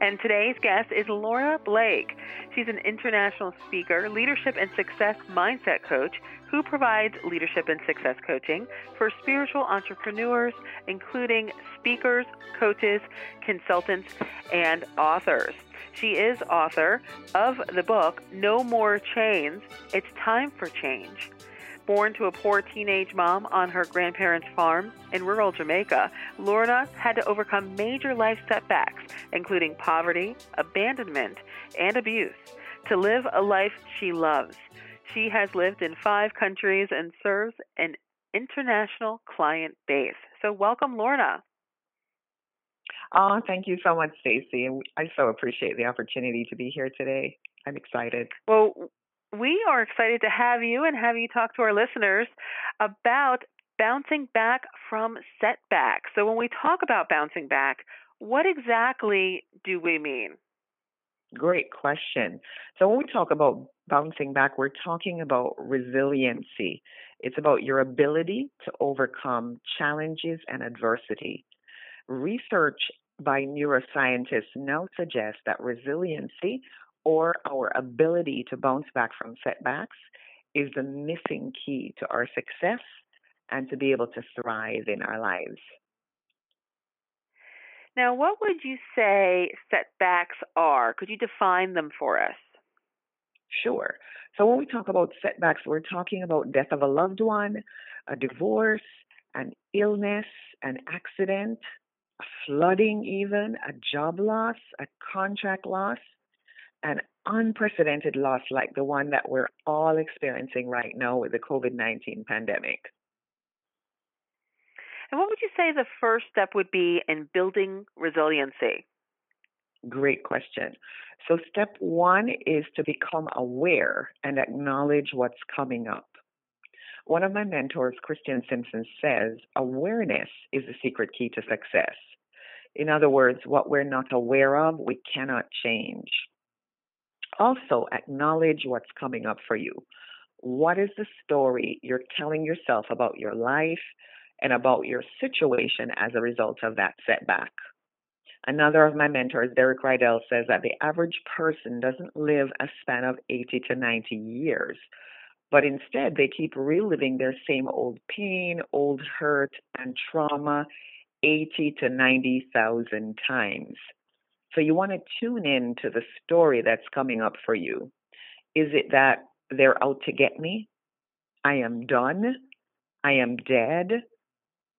And today's guest is Lorna Blake. She's an international speaker, leadership and success mindset coach who provides leadership and success coaching for spiritual entrepreneurs, including speakers, coaches, consultants, and authors. She is author of the book No More Chains It's Time for Change. Born to a poor teenage mom on her grandparents' farm in rural Jamaica, Lorna had to overcome major life setbacks, including poverty, abandonment, and abuse, to live a life she loves. She has lived in five countries and serves an international client base. So, welcome, Lorna. Oh, thank you so much, Stacey. I so appreciate the opportunity to be here today. I'm excited. Well, we are excited to have you and have you talk to our listeners about bouncing back from setbacks. So, when we talk about bouncing back, what exactly do we mean? Great question. So, when we talk about bouncing back, we're talking about resiliency. It's about your ability to overcome challenges and adversity. Research by neuroscientists now suggests that resiliency or our ability to bounce back from setbacks is the missing key to our success and to be able to thrive in our lives. Now, what would you say setbacks are? Could you define them for us? Sure. So, when we talk about setbacks, we're talking about death of a loved one, a divorce, an illness, an accident, a flooding, even a job loss, a contract loss, an unprecedented loss like the one that we're all experiencing right now with the COVID 19 pandemic. And what would you say the first step would be in building resiliency? Great question. So, step one is to become aware and acknowledge what's coming up. One of my mentors, Christian Simpson, says awareness is the secret key to success. In other words, what we're not aware of, we cannot change. Also, acknowledge what's coming up for you. What is the story you're telling yourself about your life and about your situation as a result of that setback? Another of my mentors, Derek Rydall, says that the average person doesn't live a span of 80 to 90 years, but instead they keep reliving their same old pain, old hurt, and trauma 80 to 90,000 times. So you want to tune in to the story that's coming up for you. Is it that they're out to get me? I am done. I am dead.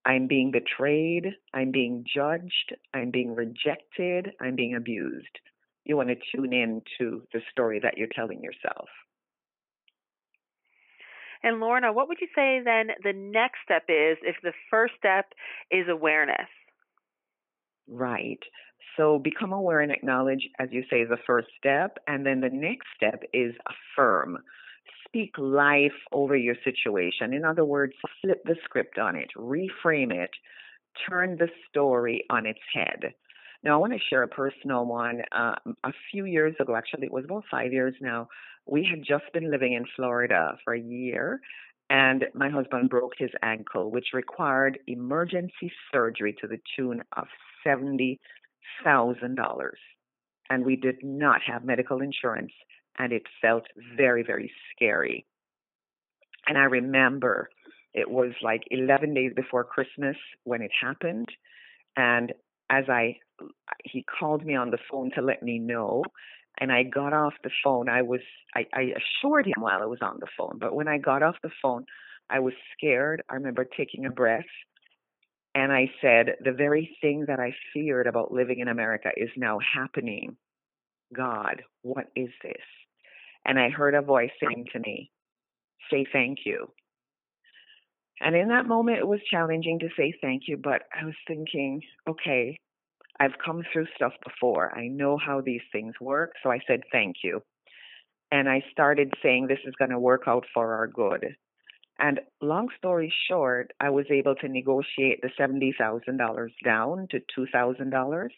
I'm being betrayed. I'm being judged. I'm being rejected. I'm being abused. You want to tune in to the story that you're telling yourself. And Lorna, what would you say then the next step is if the first step is awareness? Right. So become aware and acknowledge, as you say, is the first step. And then the next step is affirm. Speak life over your situation. In other words, flip the script on it, reframe it, turn the story on its head. Now, I want to share a personal one. Uh, a few years ago, actually, it was about five years now, we had just been living in Florida for a year, and my husband broke his ankle, which required emergency surgery to the tune of seventy thousand dollars, and we did not have medical insurance, and it felt very, very scary. And I remember it was like 11 days before Christmas when it happened, and as I he called me on the phone to let me know and I got off the phone, I was I, I assured him while I was on the phone, but when I got off the phone, I was scared. I remember taking a breath and I said, The very thing that I feared about living in America is now happening. God, what is this? And I heard a voice saying to me, Say thank you. And in that moment, it was challenging to say thank you, but I was thinking, okay, I've come through stuff before. I know how these things work. So I said, thank you. And I started saying, this is going to work out for our good. And long story short, I was able to negotiate the $70,000 down to $2,000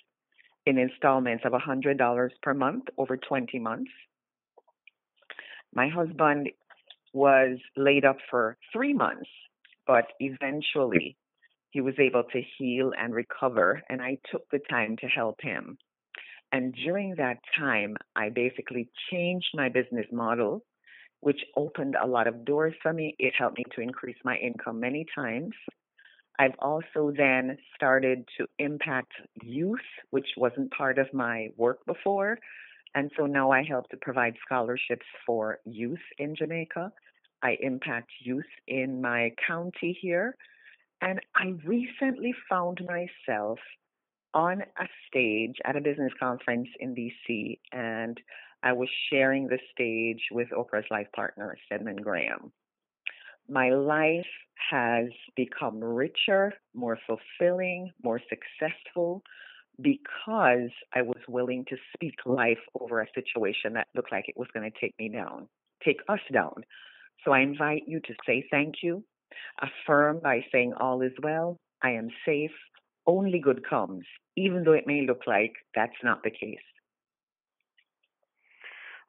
in installments of $100 per month over 20 months. My husband was laid up for three months, but eventually he was able to heal and recover, and I took the time to help him. And during that time, I basically changed my business model which opened a lot of doors for me. It helped me to increase my income many times. I've also then started to impact youth, which wasn't part of my work before. And so now I help to provide scholarships for youth in Jamaica. I impact youth in my county here. And I recently found myself on a stage at a business conference in DC, and I was sharing the stage with Oprah's life partner, Stedman Graham. My life has become richer, more fulfilling, more successful because I was willing to speak life over a situation that looked like it was going to take me down, take us down. So I invite you to say thank you, affirm by saying all is well, I am safe, only good comes, even though it may look like that's not the case.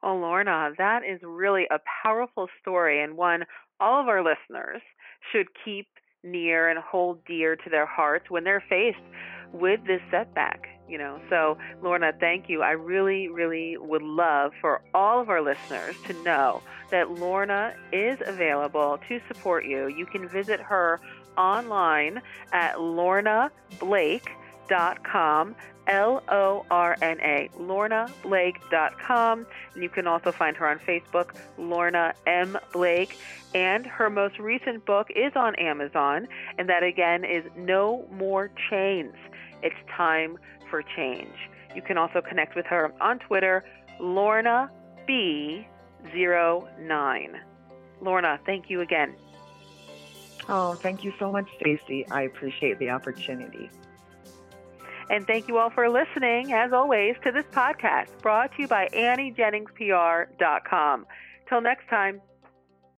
Oh, Lorna, that is really a powerful story and one all of our listeners should keep near and hold dear to their hearts when they're faced with this setback you know? So lorna thank you. I really really would love for all of our listeners to know that lorna is available to support you. You can visit her online at lornablake.com L O R N A, lornablake.com. And you can also find her on Facebook, Lorna M. Blake. And her most recent book is on Amazon, and that again is No More Chains. It's time for change. You can also connect with her on Twitter, Lorna B09. Lorna, thank you again. Oh, thank you so much, Stacy. I appreciate the opportunity. And thank you all for listening, as always, to this podcast brought to you by AnnieJenningsPR.com. Till next time,